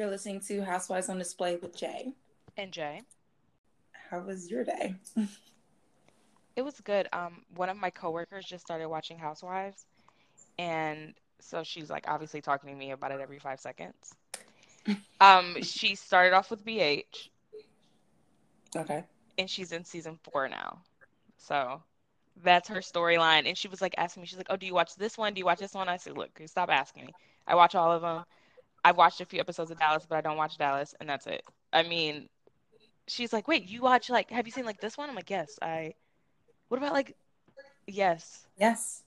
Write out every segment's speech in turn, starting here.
You're listening to Housewives on Display with Jay. And Jay. How was your day? It was good. Um, one of my coworkers just started watching Housewives, and so she's like obviously talking to me about it every five seconds. Um, she started off with BH. Okay. And she's in season four now. So that's her storyline. And she was like asking me, she's like, Oh, do you watch this one? Do you watch this one? I said, Look, stop asking me. I watch all of them. I've watched a few episodes of Dallas, but I don't watch Dallas, and that's it. I mean, she's like, Wait, you watch like have you seen like this one? I'm like, Yes, I what about like yes. Yes.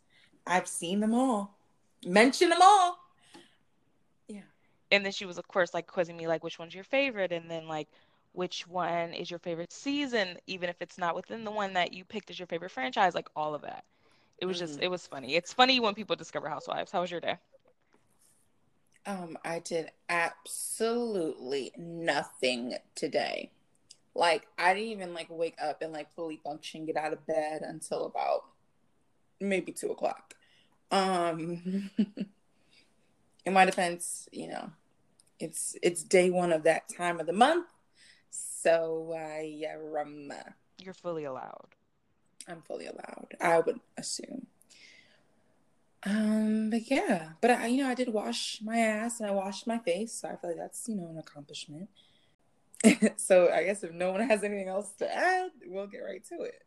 I've seen them all. Mention them all. Yeah. And then she was of course like quizzing me like which one's your favorite and then like which one is your favorite season, even if it's not within the one that you picked as your favorite franchise, like all of that. It was mm just, it was funny. It's funny when people discover Housewives. How was your day? Um, I did absolutely nothing today. Like, I didn't even like wake up and like fully function, get out of bed until about maybe two o'clock. Um, in my defense, you know, it's it's day one of that time of the month so I um, You're fully allowed. I'm fully allowed. I would assume. Um, but yeah, but I, you know, I did wash my ass and I washed my face, so I feel like that's you know an accomplishment. so I guess if no one has anything else to add, we'll get right to it.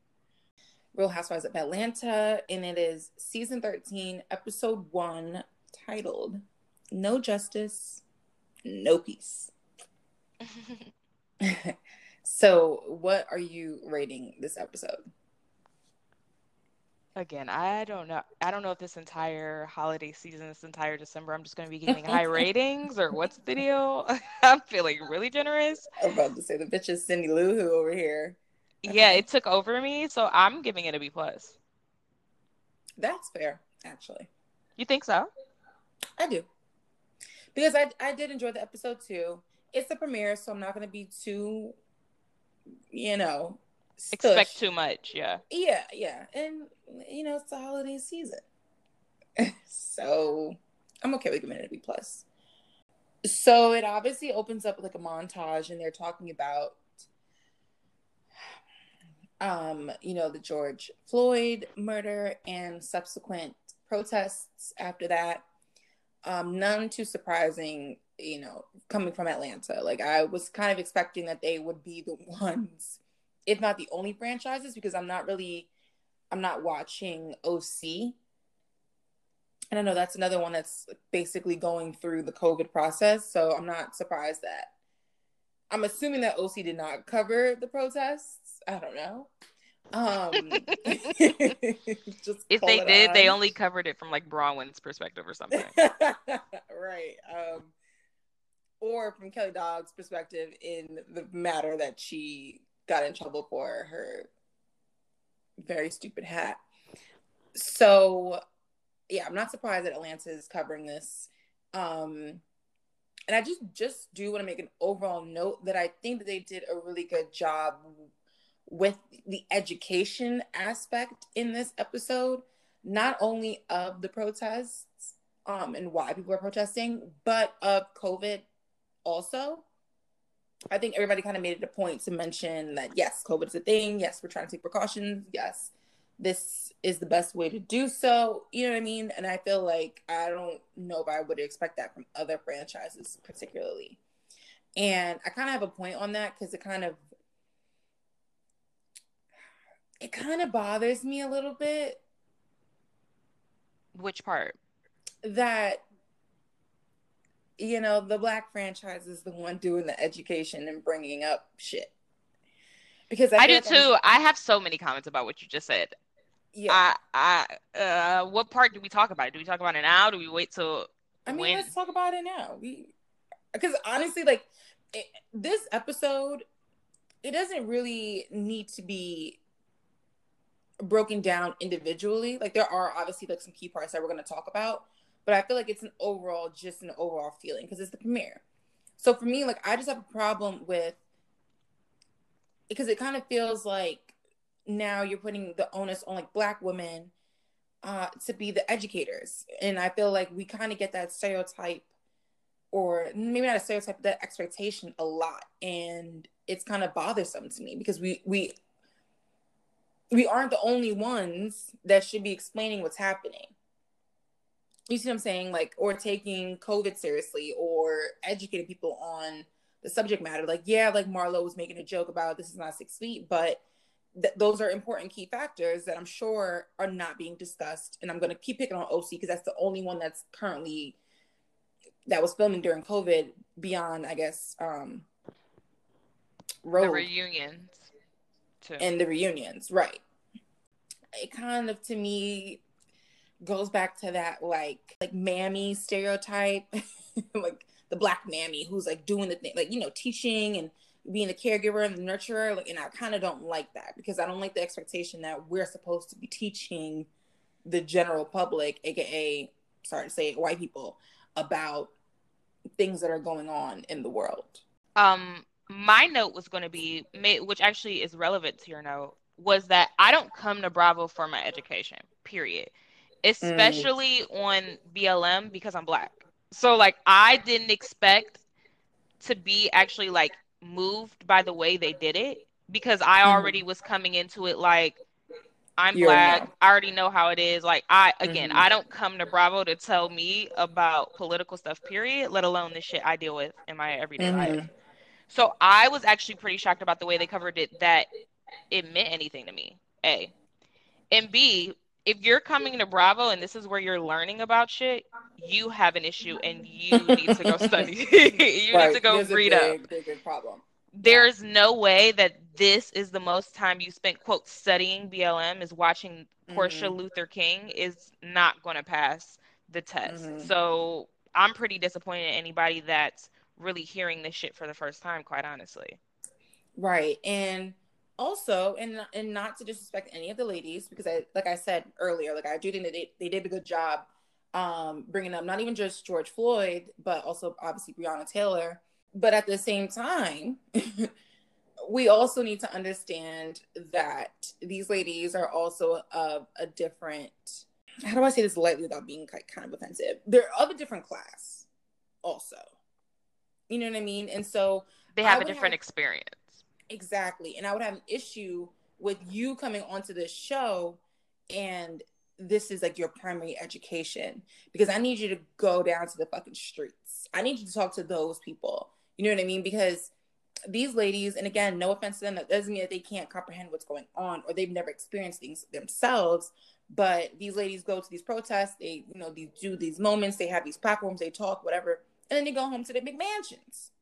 Real Housewives of Atlanta, and it is season 13, episode one, titled No Justice, No Peace. so, what are you rating this episode? Again, I don't know. I don't know if this entire holiday season, this entire December, I'm just going to be giving high ratings or what's the deal? I'm feeling really generous. I'm about to say the bitch is Cindy Lou Who over here. Yeah, it took over me, so I'm giving it a B plus. That's fair, actually. You think so? I do, because I I did enjoy the episode too it's the premiere, so I'm not going to be too, you know, stush. expect too much. Yeah. Yeah, yeah, and you know it's the holiday season, so I'm okay with giving it a B plus. So it obviously opens up with like a montage, and they're talking about, um, you know, the George Floyd murder and subsequent protests after that. Um, none too surprising you know, coming from Atlanta. Like I was kind of expecting that they would be the ones, if not the only franchises, because I'm not really, I'm not watching OC. And I know that's another one that's basically going through the COVID process. So I'm not surprised that I'm assuming that OC did not cover the protests. I don't know. Um, if they did, on. they only covered it from like Braunwyn's perspective or something. right. Um, or from Kelly Dodd's perspective in the matter that she got in trouble for her very stupid hat. So, yeah, I'm not surprised that Atlanta is covering this. Um, and I just just do want to make an overall note that I think that they did a really good job with the education aspect in this episode, not only of the protests um, and why people are protesting, but of COVID also i think everybody kind of made it a point to mention that yes covid is a thing. Yes we're trying to take precautions. Yes this is the best way to do so. You know what i mean? And i feel like i don't know if i would expect that from other franchises particularly. And i kind of have a point on that because it kind of it kind of bothers me a little bit which part? that you know, the black franchise is the one doing the education and bringing up shit. Because I, I do too. I'm... I have so many comments about what you just said. Yeah. I, I, uh, what part do we talk about? Do we talk about it now? Do we wait till? I mean, when? let's talk about it now. We, because honestly, like it, this episode, it doesn't really need to be broken down individually. Like there are obviously like some key parts that we're going to talk about, but I feel like it's an overall, just an overall feeling because it's the premiere. So for me, like I just have a problem with because it kind of feels like now you're putting the onus on like black women uh, to be the educators, and I feel like we kind of get that stereotype or maybe not a stereotype, that expectation a lot. And it's kind of bothersome to me because we we we aren't the only ones that should be explaining what's happening. You see what I'm saying? Like, or taking COVID seriously or educating people on the subject matter. Like, yeah, like Marlo was making a joke about this is not six feet, but th- those are important key factors that I'm sure are not being discussed. And I'm going to keep picking on OC because that's the only one that's currently that was filming during COVID beyond, I guess, um, Road. The reunions. Too. And the reunions, right. It kind of, to me, goes back to that like like mammy stereotype, like the black mammy who's like doing the thing, like you know, teaching and being the caregiver and the nurturer. Like, and I kind of don't like that because I don't like the expectation that we're supposed to be teaching the general public, aka sorry to say it, white people, about things that are going on in the world. Um, my note was going to be, which actually is relevant to your note, was that I don't come to Bravo for my education. Period especially mm. on BLM because I'm black. So like I didn't expect to be actually like moved by the way they did it because I mm. already was coming into it like I'm You're black. Not. I already know how it is. Like I again, mm-hmm. I don't come to Bravo to tell me about political stuff, period, let alone the shit I deal with in my everyday mm-hmm. life. So I was actually pretty shocked about the way they covered it that it meant anything to me. A. And B, if you're coming to Bravo and this is where you're learning about shit, you have an issue and you need to go study. you right. need to go There's read big, up. Big, big problem. There's no way that this is the most time you spent quote studying BLM is watching Porsha mm-hmm. Luther King is not going to pass the test. Mm-hmm. So I'm pretty disappointed in anybody that's really hearing this shit for the first time, quite honestly. Right. And also and and not to disrespect any of the ladies because i like i said earlier like i do think that they, they did a good job um bringing up not even just george floyd but also obviously breonna taylor. But at the same time we also need to understand that these ladies are also of a different how do i say this lightly without being kind of offensive? They're of a different class also. You know what i mean? And so they have a different have, experience Exactly. And I would have an issue with you coming onto this show and this is like your primary education because I need you to go down to the fucking streets. I need you to talk to those people. You know what I mean? Because these ladies, and again, no offense to them, that doesn't mean that they can't comprehend what's going on or they've never experienced things themselves. But these ladies go to these protests, they, you know, they do these moments, they have these platforms, they talk, whatever, and then they go home to their big mansions.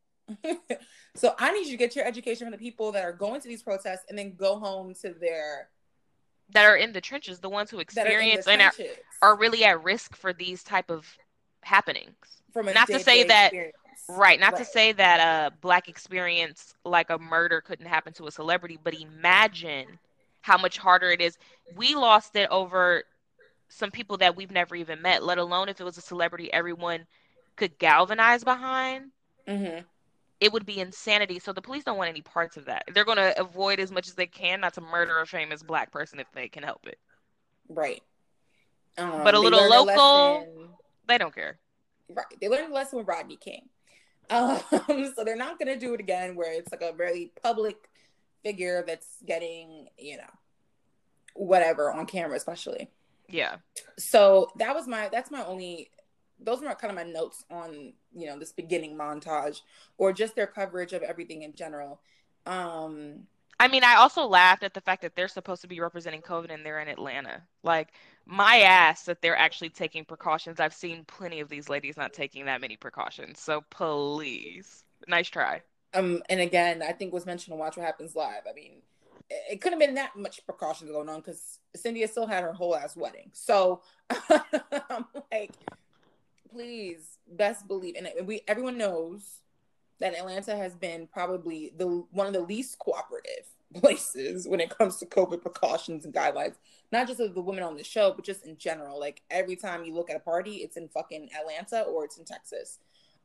so I need you to get your education from the people that are going to these protests and then go home to their that are in the trenches, the ones who experience and are, are really at risk for these type of happenings. From not to say that experience. right, not right. to say that a black experience like a murder couldn't happen to a celebrity, but imagine how much harder it is. We lost it over some people that we've never even met, let alone if it was a celebrity everyone could galvanize behind. Mm-hmm it would be insanity. So the police don't want any parts of that. They're going to avoid as much as they can not to murder a famous black person if they can help it. Right. Um, but a little local, they don't care. Right. They learned a lesson with Rodney King. Um, so they're not going to do it again where it's like a very public figure that's getting, you know, whatever on camera, especially. Yeah. So that was my, that's my only those were kind of my notes on you know this beginning montage or just their coverage of everything in general. Um i mean i also laughed at the fact that they're supposed to be representing covid and they're in atlanta. Like my ass that they're actually taking precautions. I've seen plenty of these ladies not taking that many precautions. So please nice try. Um and again i think was mentioned on watch what happens live. I mean it couldn't have been that much precautions going on because Cynthia still had her whole ass wedding. So I'm like, please best believe and we everyone knows that Atlanta has been probably the one of the least cooperative places when it comes to COVID precautions and guidelines. Not just of the women on the show, but just in general. Like every time you look at a party, it's in fucking Atlanta or it's in Texas.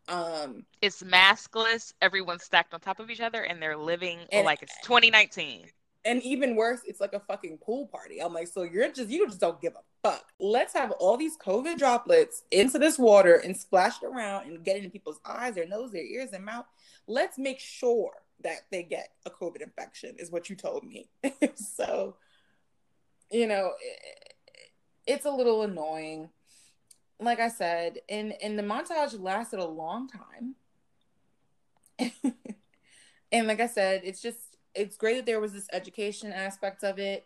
Um It's maskless, everyone's stacked on top of each other and they're living and, like it's 2019. And even worse, it's like a fucking pool party. I'm like, so you're just you just don't give a fuck? Let's have all these COVID droplets into this water and splash it around and get into people's eyes, their nose, their ears, and mouth. Let's make sure that they get a COVID infection, is what you told me. so, you know, it, it's a little annoying. Like I said, and and the montage lasted a long time. and like I said, it's just it's great that there was this education aspect of it,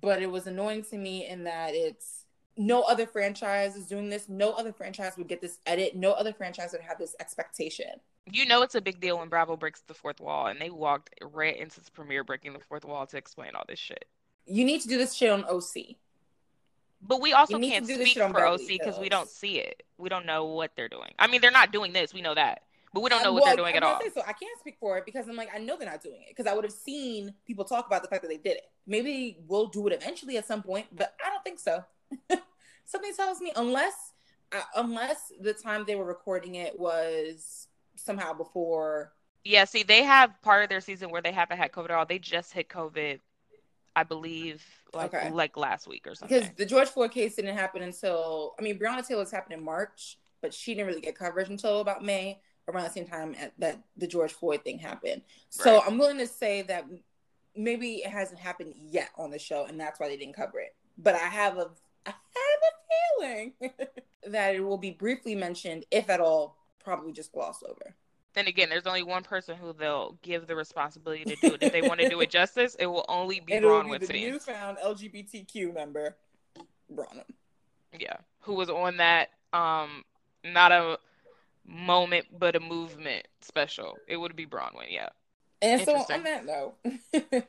but it was annoying to me in that it's no other franchise is doing this. No other franchise would get this edit. No other franchise would have this expectation. You know it's a big deal when Bravo breaks the fourth wall, and they walked right into the premiere breaking the fourth wall to explain all this shit. You need to do this shit on OC. But we also can't speak for OC because we don't see it. We don't know what they're doing. I mean, they're not doing this. We know that. But we don't know what well, they're doing at all. So I can't speak for it because I'm like, I know they're not doing it because I would have seen people talk about the fact that they did it. Maybe we'll do it eventually at some point, but I don't think so. Something tells me unless uh, unless the time they were recording it was somehow before. Yeah, see, they have part of their season where they haven't had COVID at all. They just hit COVID, I believe, like okay. like last week or something. Because the George Floyd case didn't happen until I mean, Breonna Taylor's happened in March, but she didn't really get coverage until about May around the same time that the George Floyd thing happened. So right. I'm willing to say that maybe it hasn't happened yet on the show, and that's why they didn't cover it. But I have a I have a feeling that it will be briefly mentioned, if at all, probably just glossed over. Then again, there's only one person who they'll give the responsibility to do it. If they want to do it justice, it will only be with the newfound LGBTQ member, Braun. Yeah, who was on that um not a moment but a movement special. It would be Braunwyn, yeah. And so on that note,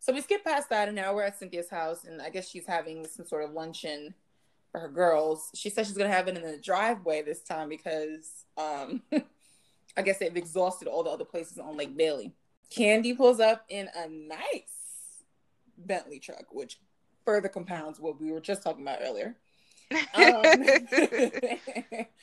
so we skip past that and now we're at Cynthia's house and I guess she's having some sort of luncheon for her girls. She says she's gonna have it in the driveway this time because um I guess they've exhausted all the other places on Lake Bailey. Kandi pulls up in a nice Bentley truck, which further compounds what we were just talking about earlier. Um,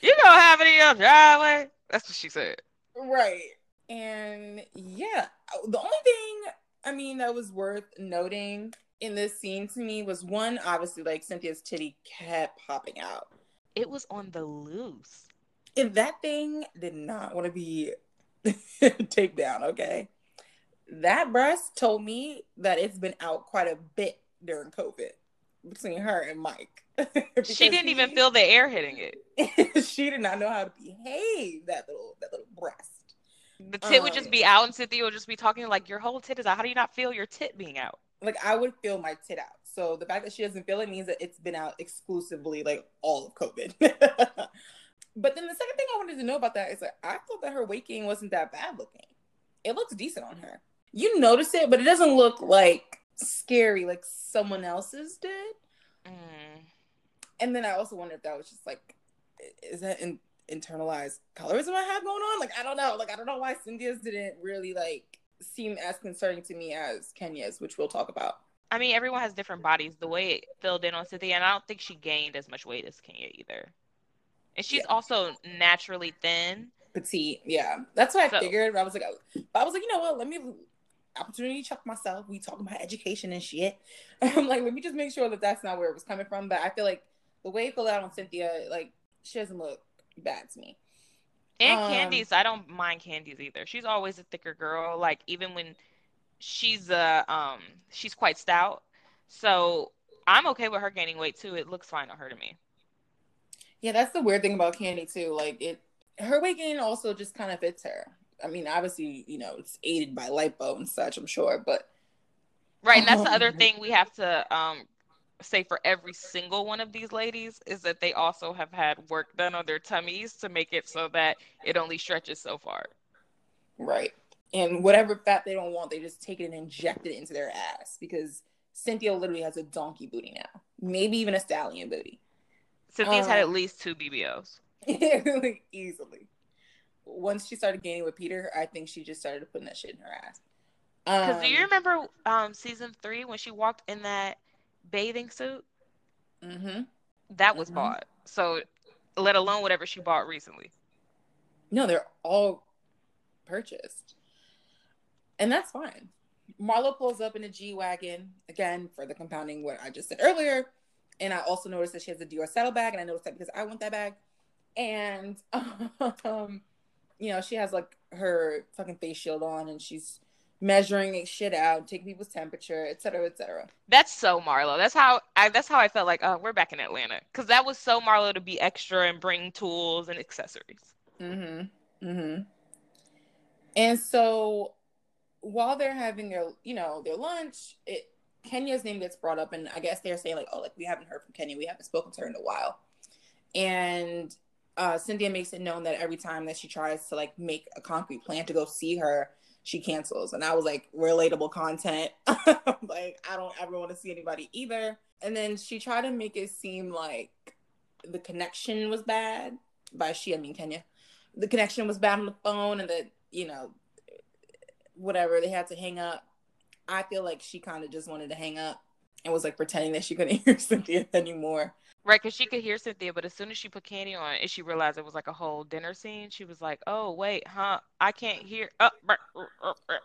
you don't have any your driveway. That's what she said. Right. And yeah, the only thing I mean that was worth noting in this scene to me was one, obviously, like Cynthia's titty kept popping out. It was on the loose. If that thing did not want to be taken down, okay? That breast told me that it's been out quite a bit during COVID between her and Mike. she didn't even feel the air hitting it. she did not know how to behave that little that little breast. The tit um, would just be um, out, and Cynthia would just be talking like your whole tit is out. How do you not feel your tit being out? Like I would feel my tit out. So the fact that she doesn't feel it means that it's been out exclusively like all of COVID. but then the second thing I wanted to know about that is like I thought that her waking wasn't that bad looking. It looks decent on her. You notice it, but it doesn't look like scary like someone else's did. Mm. And then I also wonder if that was just like, is that in, internalized colorism I have going on? Like, I don't know. Like, I don't know why Cynthia's didn't really like seem as concerning to me as Kenya's, which we'll talk about. I mean, everyone has different bodies. The way it filled in on Cynthia, and I don't think she gained as much weight as Kenya either. And she's yeah. also naturally thin. Petite, yeah. That's what so, I figured. I was like, but I was like, you know what? Let me opportunity check myself. We talking about education and shit. I'm like, let me just make sure that that's not where it was coming from. But I feel like the way it filled out on Cynthia, like she doesn't look bad to me. And um, Kandi's, I don't mind Kandi's either. She's always a thicker girl. Like even when she's uh um she's quite stout, so I'm okay with her gaining weight too. It looks fine on her to me. Yeah, that's the weird thing about Kandi too. Like it, her weight gain also just kind of fits her. I mean, obviously, you know, it's aided by lipo and such. I'm sure, but right. And that's the other thing we have to um say for every single one of these ladies is that they also have had work done on their tummies to make it so that it only stretches so far. Right. And whatever fat they don't want, they just take it and inject it into their ass because Cynthia literally has a donkey booty now, maybe even a stallion booty. Cynthia's um, had at least two BBLs. easily. Once she started gaining with Peter, I think she just started putting that shit in her ass. Because um, do you um, remember um, season three when she walked in that bathing suit. Mm-hmm. That was mm-hmm. bought. So, let alone whatever she bought recently. No, they're all purchased, and that's fine. Marlo pulls up in a G wagon again for the compounding what I just said earlier. and I also noticed that she has a Dior saddlebag, and I noticed that because I want that bag. And um, you know, she has like her fucking face shield on, and she's measuring shit out, taking people's temperature, et cetera, et cetera. That's so Marlo. That's how I. That's how I felt like, oh, we're back in Atlanta, because that was so Marlo to be extra and bring tools and accessories. Mm-hmm. Mm-hmm. And so, while they're having their, you know, their lunch, it Kenya's name gets brought up, and I guess they're saying like, "Oh, like we haven't heard from Kenya. We haven't spoken to her in a while." And uh, Cynthia makes it known that every time that she tries to like make a concrete plan to go see her, she cancels. And I was like, relatable content. like I don't ever want to see anybody either. And then she tried to make it seem like the connection was bad. By she, I mean Kenya. The connection was bad on the phone, and that you know, whatever they had to hang up I feel like she kind of just wanted to hang up and was like pretending that she couldn't hear Cynthia anymore. Right, because she could hear Cynthia, but as soon as she put Kandi on and she realized it was like a whole dinner scene, she was like, "Oh wait, huh? I can't hear." Oh,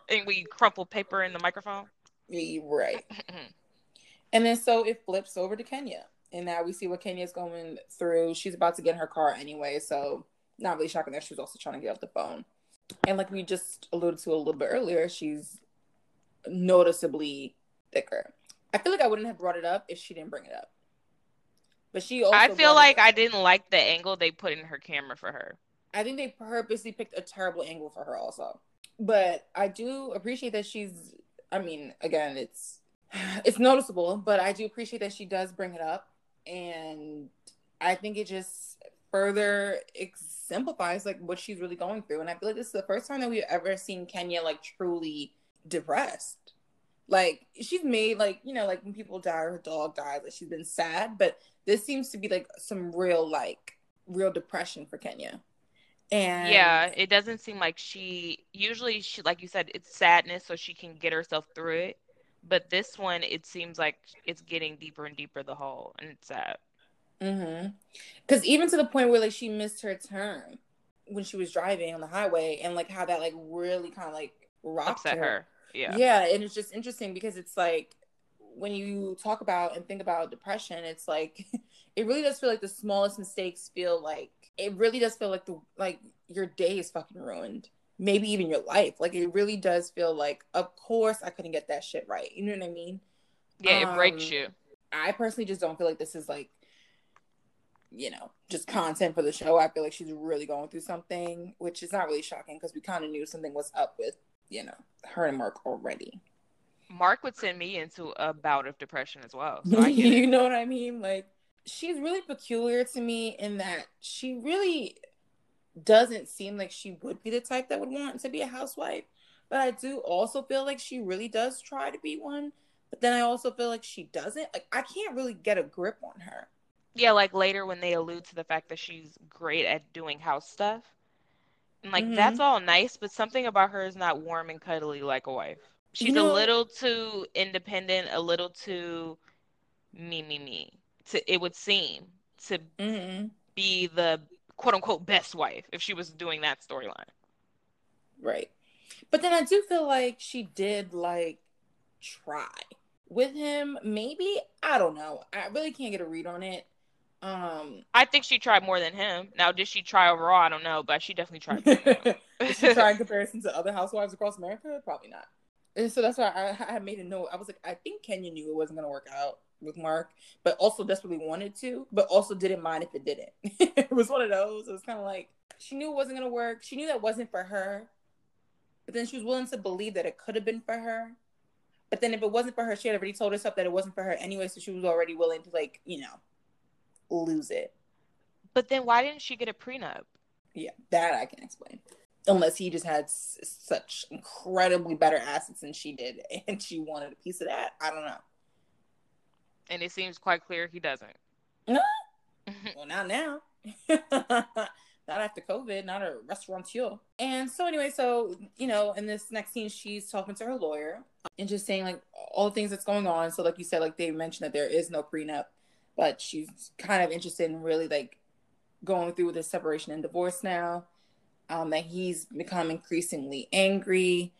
and we crumple paper in the microphone. Yeah, Right. and then so it flips over to Kenya, and now we see what Kenya's going through. She's about to get in her car anyway, so not really shocking that she's also trying to get off the phone. And like we just alluded to a little bit earlier, she's noticeably thicker. I feel like I wouldn't have brought it up if she didn't bring it up. But she also I feel like I didn't like the angle they put in her camera for her. I think they purposely picked a terrible angle for her also. But I do appreciate that she's I mean, again, it's it's noticeable, but I do appreciate that she does bring it up and I think it just further exemplifies like what she's really going through. And I feel like this is the first time that we've ever seen Kenya like truly depressed. Like she's made like, you know, like when people die or her dog dies, like she's been sad, but this seems to be like some real like real depression for Kenya. And yeah, it doesn't seem like she usually she like you said, it's sadness so she can get herself through it. But this one it seems like it's getting deeper and deeper the hole and it's sad. Mm-hmm. Cause even to the point where like she missed her turn when she was driving on the highway and like how that like really kind of like rocked Upset her. her. Yeah. Yeah. And it's just interesting because it's like when you talk about and think about depression, it's like it really does feel like the smallest mistakes feel like it really does feel like the like your day is fucking ruined. Maybe even your life. Like it really does feel like, of course I couldn't get that shit right. You know what I mean? Yeah, um, it breaks um, you. I personally just don't feel like this is like you know, just content for the show. I feel like she's really going through something, which is not really shocking because we kind of knew something was up with you know, her and Marc already. Marc would send me into a bout of depression as well. So you know what I mean? Like she's really peculiar to me in that she really doesn't seem like she would be the type that would want to be a housewife. But I do also feel like she really does try to be one. But then I also feel like she doesn't. Like I can't really get a grip on her. Yeah, like later when they allude to the fact that she's great at doing house stuff. And like mm-hmm. that's all nice, but something about her is not warm and cuddly like a wife. She's you know, a little too independent, a little too me me me. To it would seem to mm-hmm. be the quote unquote best wife if she was doing that storyline. Right. But then I do feel like she did like try with him. Maybe I don't know. I really can't get a read on it. Um, I think she tried more than him. Now, did she try overall? I don't know, but she definitely tried. did she try in comparison to other housewives across America? Probably not. And so that's why I, I made a note. I was like, I think Kenya knew it wasn't going to work out with Marc, but also desperately wanted to, but also didn't mind if it didn't. it was one of those. It was kind of like she knew it wasn't going to work. She knew that wasn't for her, but then she was willing to believe that it could have been for her. But then if it wasn't for her, she had already told herself that it wasn't for her anyway, so she was already willing to like, you know, lose it. But then why didn't she get a prenup? Yeah, that I can explain. Unless he just had s- such incredibly better assets than she did and she wanted a piece of that. I don't know. And it seems quite clear he doesn't. No. well, not now. not after COVID, not a restaurateur. And so, anyway, so, you know, in this next scene, she's talking to her lawyer and just saying, like, all the things that's going on. So, like you said, like, they mentioned that there is no prenup but she's kind of interested in really like going through with his separation and divorce now. Um, that he's become increasingly angry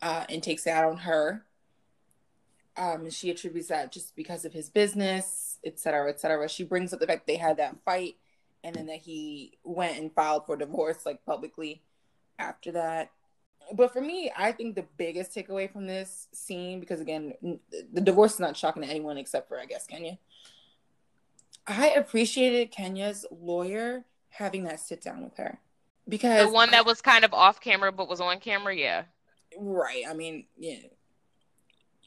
uh, and takes it out on her. Um, she attributes that just because of his business et cetera, et cetera. She brings up the fact they had that fight, and then that he went and filed for divorce like publicly after that. But for me, I think the biggest takeaway from this scene, because again, the divorce is not shocking to anyone except for I guess Kenya. I appreciated Kenya's lawyer having that sit down with her because the one that was kind of off camera but was on camera, yeah. Right. I mean, yeah,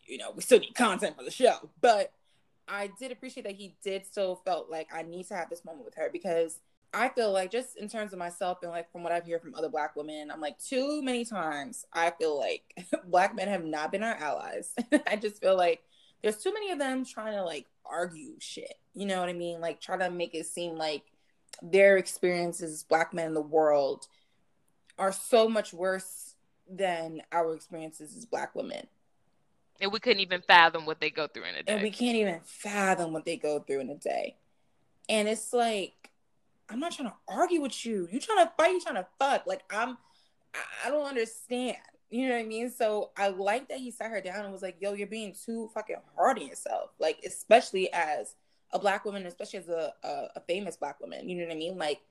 you know, we still need content for the show, but I did appreciate that he did still felt like I need to have this moment with her because I feel like just in terms of myself and like from what I've heard from other black women, I'm like too many times I feel like black men have not been our allies. I just feel like there's too many of them trying to like argue shit. You know what I mean? Like try to make it seem like their experiences as black men in the world are so much worse than our experiences as black women. And we couldn't even fathom what they go through in a day. And we can't even fathom what they go through in a day. And it's like, I'm not trying to argue with you. You trying to fight, you trying to fuck. Like I'm I don't understand. You know what I mean? So I like that he sat her down and was like, yo, you're being too fucking hard on yourself. Like, especially as a black woman, especially as a, a, a famous black woman. You know what I mean? Like,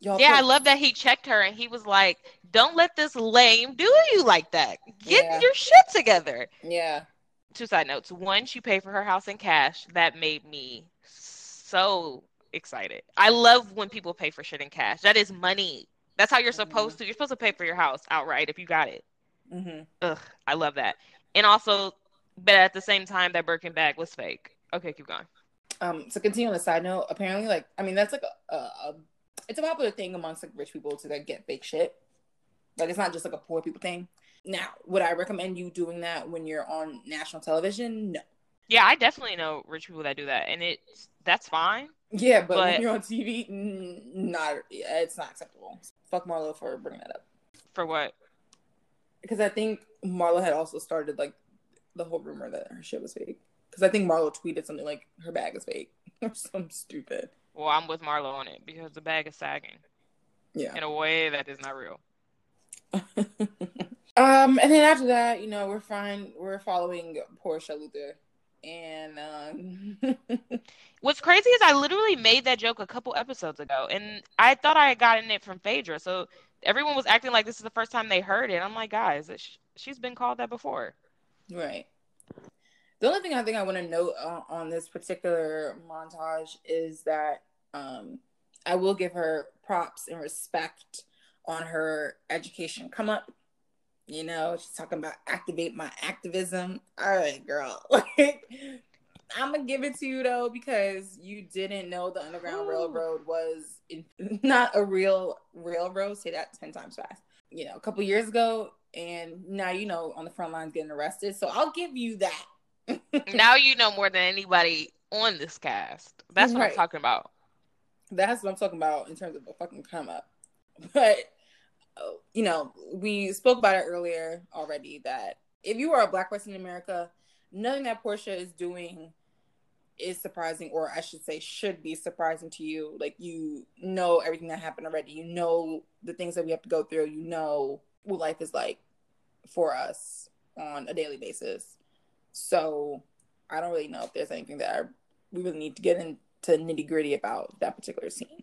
Y'all yeah, I love that he checked her and he was like, "Don't let this lame do you like that. Get yeah. your shit together." Yeah. Two side notes. One, she paid for her house in cash. That made me so excited. I love when people pay for shit in cash. That is money. That's how you're mm-hmm. supposed to. You're supposed to pay for your house outright if you got it. Mm-hmm. Ugh, I love that. And also, but at the same time, that Birkin bag was fake. Okay, keep going. Um, to continue on the side note, apparently, like, I mean, that's like a, a, a it's a popular thing amongst like rich people to like get fake shit. Like, it's not just like a poor people thing. Now, would I recommend you doing that when you're on national television? No. Yeah, I definitely know rich people that do that, and it that's fine. Yeah, but, but when you're on TV, not it's not acceptable. Fuck Marlo for bringing that up. For what? Because I think Marlo had also started like the whole rumor that her shit was fake. Because I think Marlo tweeted something like her bag is fake or something stupid. Well, I'm with Marlo on it because the bag is sagging. Yeah. In a way that is not real. um, and then after that, you know, we're fine. We're following Porsha Luther and um... what's crazy is I literally made that joke a couple episodes ago, and I thought I had gotten it from Phaedra. So everyone was acting like this is the first time they heard it. I'm like, guys, she's been called that before. Right. The only thing I think I want to note uh, on this particular montage is that um, I will give her props and respect on her education come up you know, she's talking about activate my activism. All right, girl. Like, I'm gonna give it to you though because you didn't know the Underground Ooh. Railroad was in, not a real railroad. Say that ten times fast. You know, a couple years ago, and now you know on the front lines getting arrested. So I'll give you that. Now you know more than anybody on this cast. That's what right. I'm talking about. That's what I'm talking about in terms of a fucking come up. But you know, we spoke about it earlier already that if you are a black person in America, nothing that Porsha is doing is surprising, or I should say, should be surprising to you. Like, you know everything that happened already. You know the things that we have to go through. You know what life is like for us on a daily basis. So, I don't really know if there's anything that I, we really need to get into nitty gritty about that particular scene,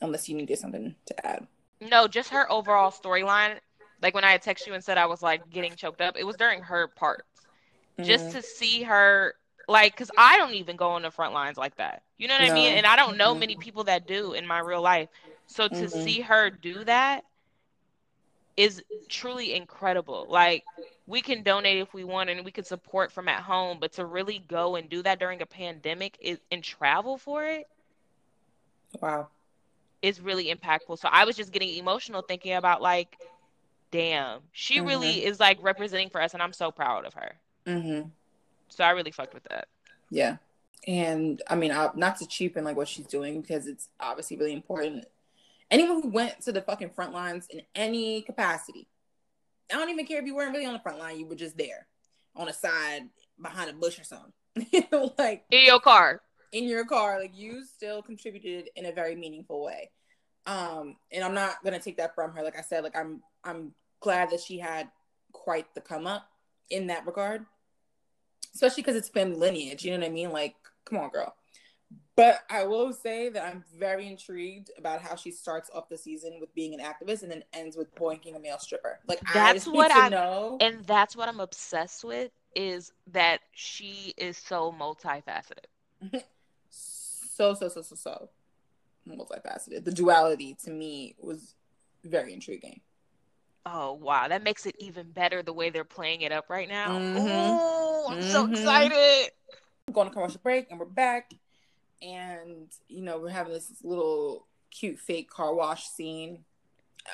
unless you needed something to add. No, just her overall storyline. Like when I had texted you and said I was like getting choked up, it was during her parts. Mm-hmm. Just to see her, like, because I don't even go on the front lines like that. You know what no. I mean? And I don't know mm-hmm. many people that do in my real life. So to mm-hmm. see her do that is truly incredible. Like, we can donate if we want and we can support from at home, but to really go and do that during a pandemic is, and travel for it. Wow is really impactful. So I was just getting emotional thinking about like, damn, she mm-hmm. really is like representing for us, and I'm so proud of her. Mm-hmm. So I really fucked with that. Yeah, and I mean, I, not to cheapen like what she's doing because it's obviously really important. Anyone who went to the fucking front lines in any capacity, I don't even care if you weren't really on the front line, you were just there on a side behind a bush or something. like in your car in your car like you still contributed in a very meaningful way um and i'm not gonna take that from her like i said like i'm i'm glad that she had quite the come up in that regard especially because it's family lineage. You know what I mean? Like, come on, girl. But I will say that I'm very intrigued about how she starts off the season with being an activist and then ends with boinking a male stripper. Like that's I what I know. and that's what I'm obsessed with is that she is so multifaceted. so so so so so multifaceted. The duality to me was very intriguing. Oh wow, that makes it even better the way they're playing it up right now. Mhm. Oh, I'm so Mhm. excited. We're going to commercial break and we're back. And you know, we're having this little cute fake car wash scene.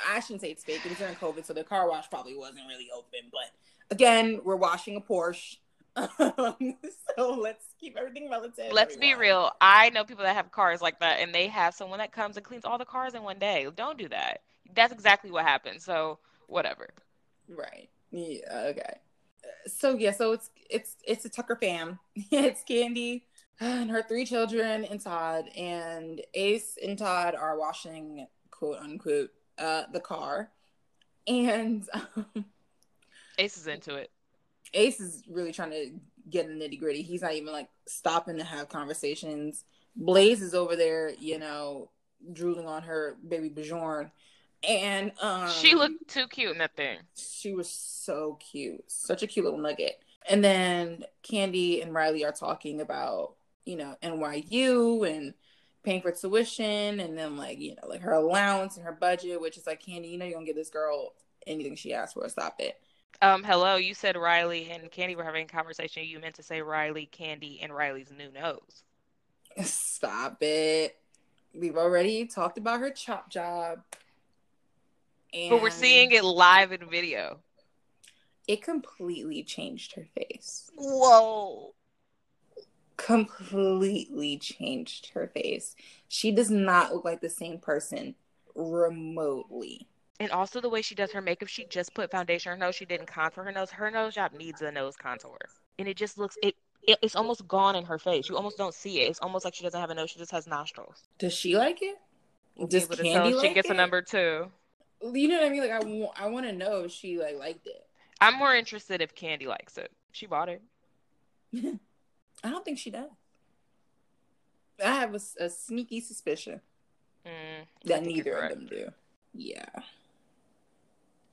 I shouldn't say it's fake. It was during COVID, so the car wash probably wasn't really open. But again, we're washing a Porsche. Um, so let's keep everything relative. Let's be real. I know people that have cars like that and they have someone that comes and cleans all the cars in one day. Don't do that. That's exactly what happened. So whatever. Right. Yeah. Okay. So yeah. So it's it's it's a Tucker fam. it's Kandi and her three children and Todd and Ace and Todd are washing quote unquote uh the car, and um, Ace is into it. Ace is really trying to get in nitty gritty. He's not even like stopping to have conversations. Blaze is over there, you know, drooling on her baby Bjorn. And um She looked too cute in that thing. she was so cute. Such a cute little nugget. And then Kandi and Riley are talking about, you know, NYU and paying for tuition and then like, you know, like her allowance and her budget, which is like Kandi, you know you're gonna give this girl anything she asks for, stop it. Um, hello, you said Riley and Kandi were having a conversation. You meant to say Riley, Kandi, and Riley's new nose. Stop it. We've already talked about her chop job. And But we're seeing it live in video. it completely changed her face. Whoa. Completely changed her face. She does not look like the same person remotely. And also the way she does her makeup, she just put foundation on her nose. She didn't contour her nose. Her nose job needs a nose contour. And it just looks it, it it's almost gone in her face. You almost don't see it. It's almost like she doesn't have a nose, she just has nostrils. Does she like it? Does Kandi tell like she gets a number two. You know what I mean? Like I want, I want to know if she like liked it. I'm more interested if Kandi likes it. She bought it. I don't think she does. I have a sneaky suspicion Mm, that neither of them do. Yeah.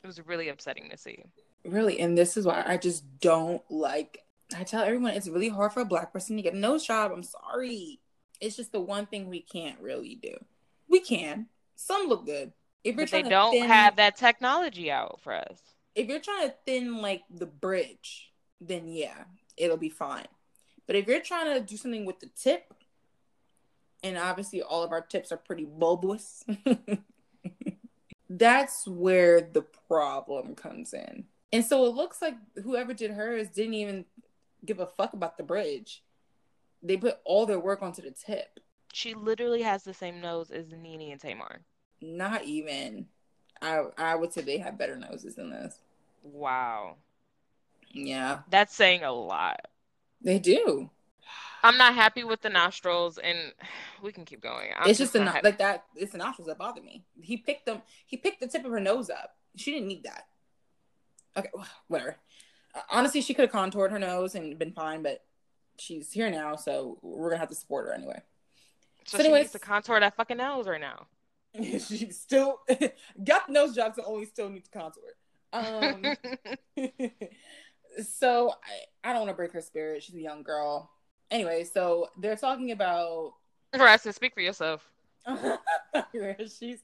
It was really upsetting to see. Really, and this is why I just don't like. I tell everyone it's really hard for a black person to get a nose job. I'm sorry. It's just the one thing we can't really do. We can. Some look good. If But they don't thin, have that technology out for us. if you're trying to thin like the bridge, then yeah, it'll be fine. But if you're trying to do something with the tip, and obviously all of our tips are pretty bulbous, that's where the problem comes in. And so it looks like whoever did hers didn't even give a fuck about the bridge. They put all their work onto the tip. She literally has the same nose as NeNe and Tamar. Not even. I I would say they have better noses than this. Wow. Yeah, That's saying a lot. They do. I'm not happy with the nostrils, and we can keep going. I'm it's just the not like that. It's the nostrils that bother me. He picked them. He picked the tip of her nose up. She didn't need that. Okay, whatever. Uh, honestly, she could have contoured her nose and been fine, but she's here now, so we're gonna have to support her anyway. so so she anyways- needs to contour that fucking nose right now. she still got the nose job, so only still needs to contour. Um, so I, I don't want to break her spirit. She's a young girl. Anyway, so they're talking about Rasta, speak for yourself. she's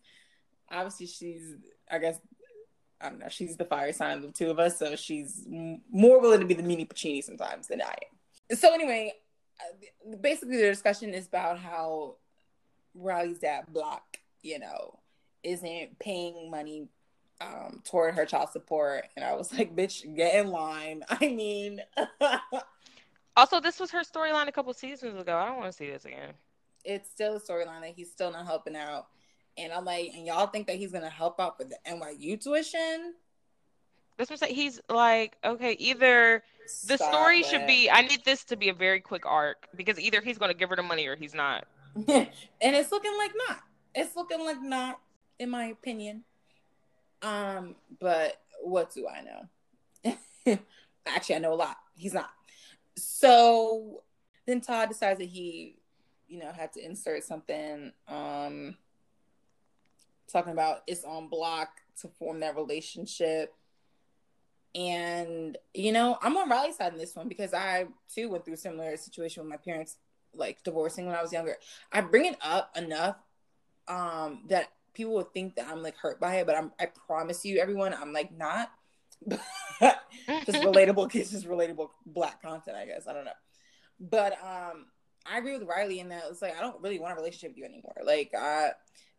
obviously she's I guess I don't know she's the fire sign of the two of us, so she's m- more willing to be the Mini Pacini sometimes than I am. So anyway, uh, basically the discussion is about how Riley's dad Block, you know, isn't paying money um toward her child support, and I was like, bitch, get in line. I mean. Also, this was her storyline a couple seasons ago. I don't want to see this again. it's still a storyline that he's still not helping out. And I'm like, and y'all think that he's gonna help out with the NYU tuition? That's what I'm saying. He's like, okay, either the Stop story should be. I need this to be a very quick arc because either he's going to give her the money or he's not. and it's looking like not. It's looking like not, in my opinion. Um, but what do I know? Actually, I know a lot. He's not. so then Todd decides that he, you know, had to insert something um talking about it's on block to form that relationship. And you know, I'm on Riley's side in this one because I too went through a similar situation with my parents like divorcing when I was younger. I bring it up enough um that people would think that I'm like hurt by it, but I'm I promise you everyone I'm like not. just relatable kids, just relatable black content, I guess. I don't know. But um I agree with Riley in that it's like I don't really want a relationship with you anymore. Like uh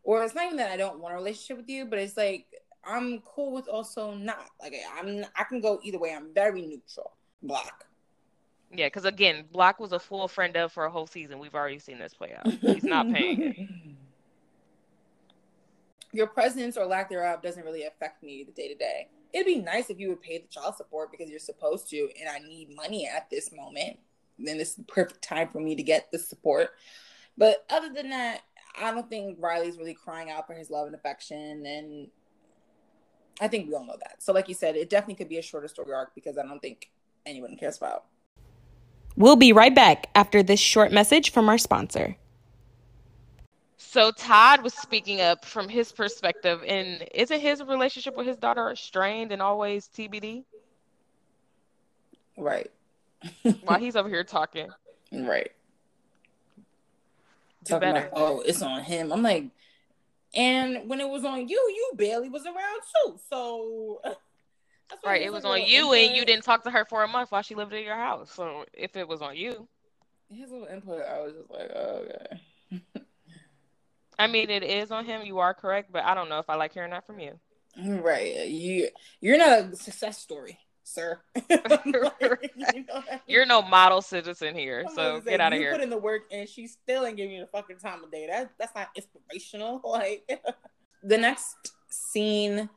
or it's not even that I don't want a relationship with you, but it's like I'm cool with also not. Like I'm I can go either way. I'm very neutral. Black. Yeah, because again, Block was a full friend of for a whole season. We've already seen this play out. He's not paying it. Your presence or lack thereof doesn't really affect me the day to day. It'd be nice if you would pay the child support because you're supposed to, and I need money at this moment. Then it's the perfect time for me to get the support. But other than that, I don't think Riley's really crying out for his love and affection, and I think we all know that. So, like you said, it definitely could be a shorter story arc because I don't think anyone cares about We'll be right back after this short message from our sponsor. So Todd was speaking up from his perspective, and isn't his relationship with his daughter strained and always TBD? Right. While he's over here talking. Right. Talking about, oh, it's on him. I'm like, and when it was on you, you barely was around too. So right, it was on you, input. and you didn't talk to her for a month while she lived in your house. So if it was on you, his little input, I was just like, oh, okay. I mean, it is on him. You are correct, but I don't know if I like hearing that from you. Right, you you're not a success story, sir. you are no model citizen here, so get out of here. Put in the work, and she still ain't giving you the fucking time of day. That that's not inspirational. Like the next scene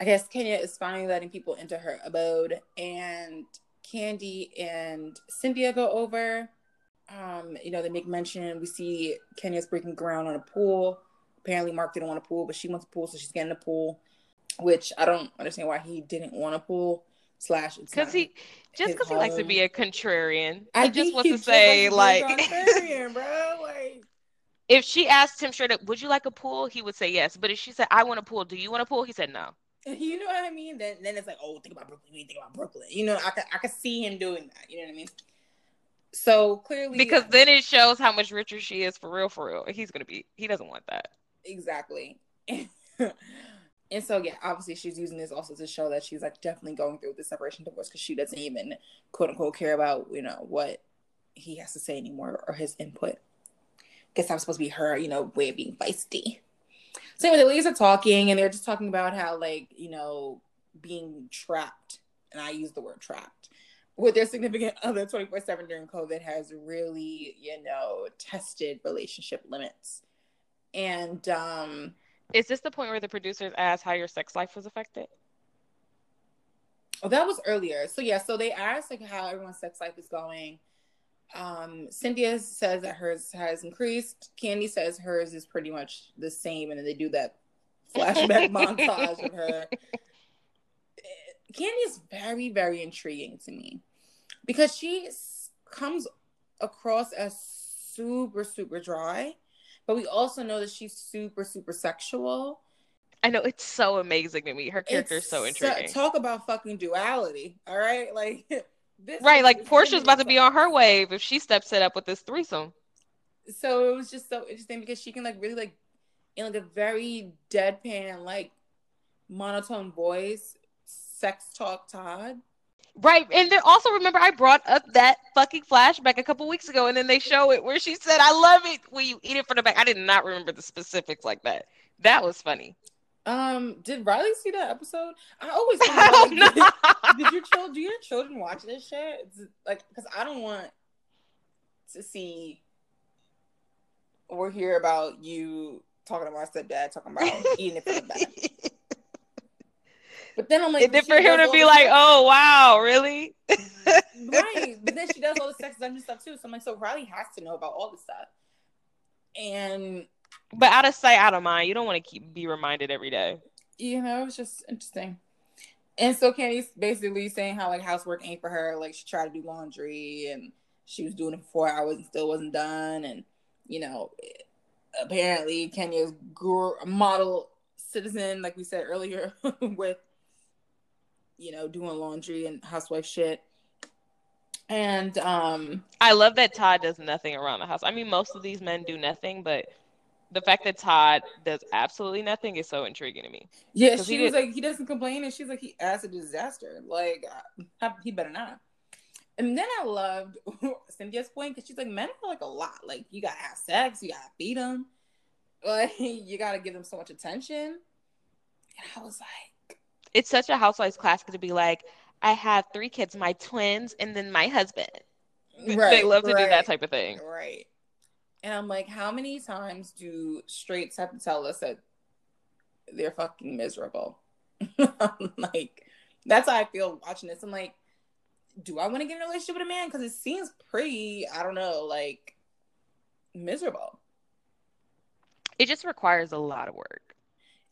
I guess Kenya is finally letting people into her abode, and Kandi and Cynthia go over. Um, you know, they make mention. We see Kenya's breaking ground on a pool. Apparently, Marc didn't want a pool, but she wants a pool, so she's getting a pool. Which I don't understand why he didn't want a pool. Slash, because he just because he likes to be a contrarian. I just wants to say like, contrarian, bro. Like, if she asked him straight up, "Would you like a pool?" He would say yes. But if she said, "I want a pool," do you want a pool? He said no. You know what I mean? Then then it's like, oh, think about Brooklyn. Think about Brooklyn. You know, I could I could see him doing that. You know what I mean? So clearly, because then it shows how much richer she is for real. For real, he's gonna be. He doesn't want that. Exactly. and so yeah, obviously she's using this also to show that she's like definitely going through the separation divorce because she doesn't even quote unquote care about you know what he has to say anymore or his input guess I'm supposed to be her, you know, way of being feisty. So anyway, the ladies are talking and they're just talking about how like, you know, being trapped, and I use the word trapped, with their significant other 24-7 during COVID has really, you know, tested relationship limits. And um is this the point where the producers asked how your sex life was affected? Oh, that was earlier. So yeah, so they asked like how everyone's sex life is going um, Cynthia says that hers has increased. Kandi says hers is pretty much the same, and then they do that flashback montage of her. Kandi is very, very intriguing to me because she comes across as super, super dry, but we also know that she's super, super sexual. I know it's so amazing to me. Her character is so intriguing. So, talk about fucking duality, all right? Like This right, like Porsha's about to be on her wave if she steps it up with this threesome. So it was just so interesting because she can like really like in like a very deadpan, like monotone voice, sex talk Todd. Right, and then also remember I brought up that fucking flashback a couple weeks ago, and then they show it where she said, "I love it when you eat it from the back." I did not remember the specifics like that. That was funny. Um, did Riley see that episode? I always like, did, did your children do your children watch this shit? Like, because I don't want to see or hear about you talking to my stepdad talking about eating it from the back. But then I'm like, and then for him to be like, "Oh wow, really?" right. But then she does all the sex dungeon stuff too. So I'm like, so Riley has to know about all this stuff. And but out of sight, out of mind. You don't want to keep be reminded every day. You know, it's just interesting. And so Kenny's basically saying how like housework ain't for her. Like she tried to do laundry and she was doing it for four hours and still wasn't done. And you know, apparently Kenya's model citizen, like we said earlier, with you know doing laundry and housewife shit. And um I love that Todd does nothing around the house. I mean, most of these men do nothing, but the fact that Todd does absolutely nothing is so intriguing to me. Yeah, she was did- like, he doesn't complain, and she's like, he asked a disaster. Like, he better not. And then I loved Cynthia's point because she's like, men are like a lot. Like, you gotta have sex, you gotta feed them, like, you gotta give them so much attention. And I was like, It's such a housewives classic to be like, I have three kids, my twins, and then my husband. Right, they love to do that type of thing. Right. And I'm like, how many times do straights have to tell us that they're fucking miserable? Like, that's how I feel watching this. I'm like, do I want to get in a relationship with a man? Because it seems pretty, I don't know, like miserable. It just requires a lot of work.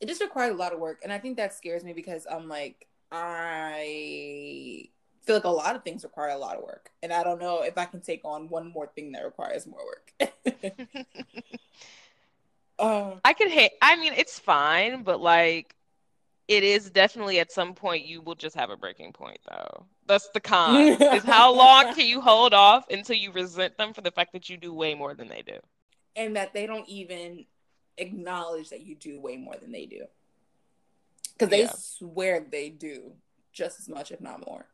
It just required a lot of work. And I think that scares me because I'm like, I feel like a lot of things require a lot of work. And I don't know if I can take on one more thing that requires more work. uh, I could hate. I mean, it's fine, but like, it is definitely at some point you will just have a breaking point, though. That's the con. is how long can you hold off until you resent them for the fact that you do way more than they do? and that they don't even acknowledge that you do way more than they do. Because they Yeah. swear they do just as much, if not more.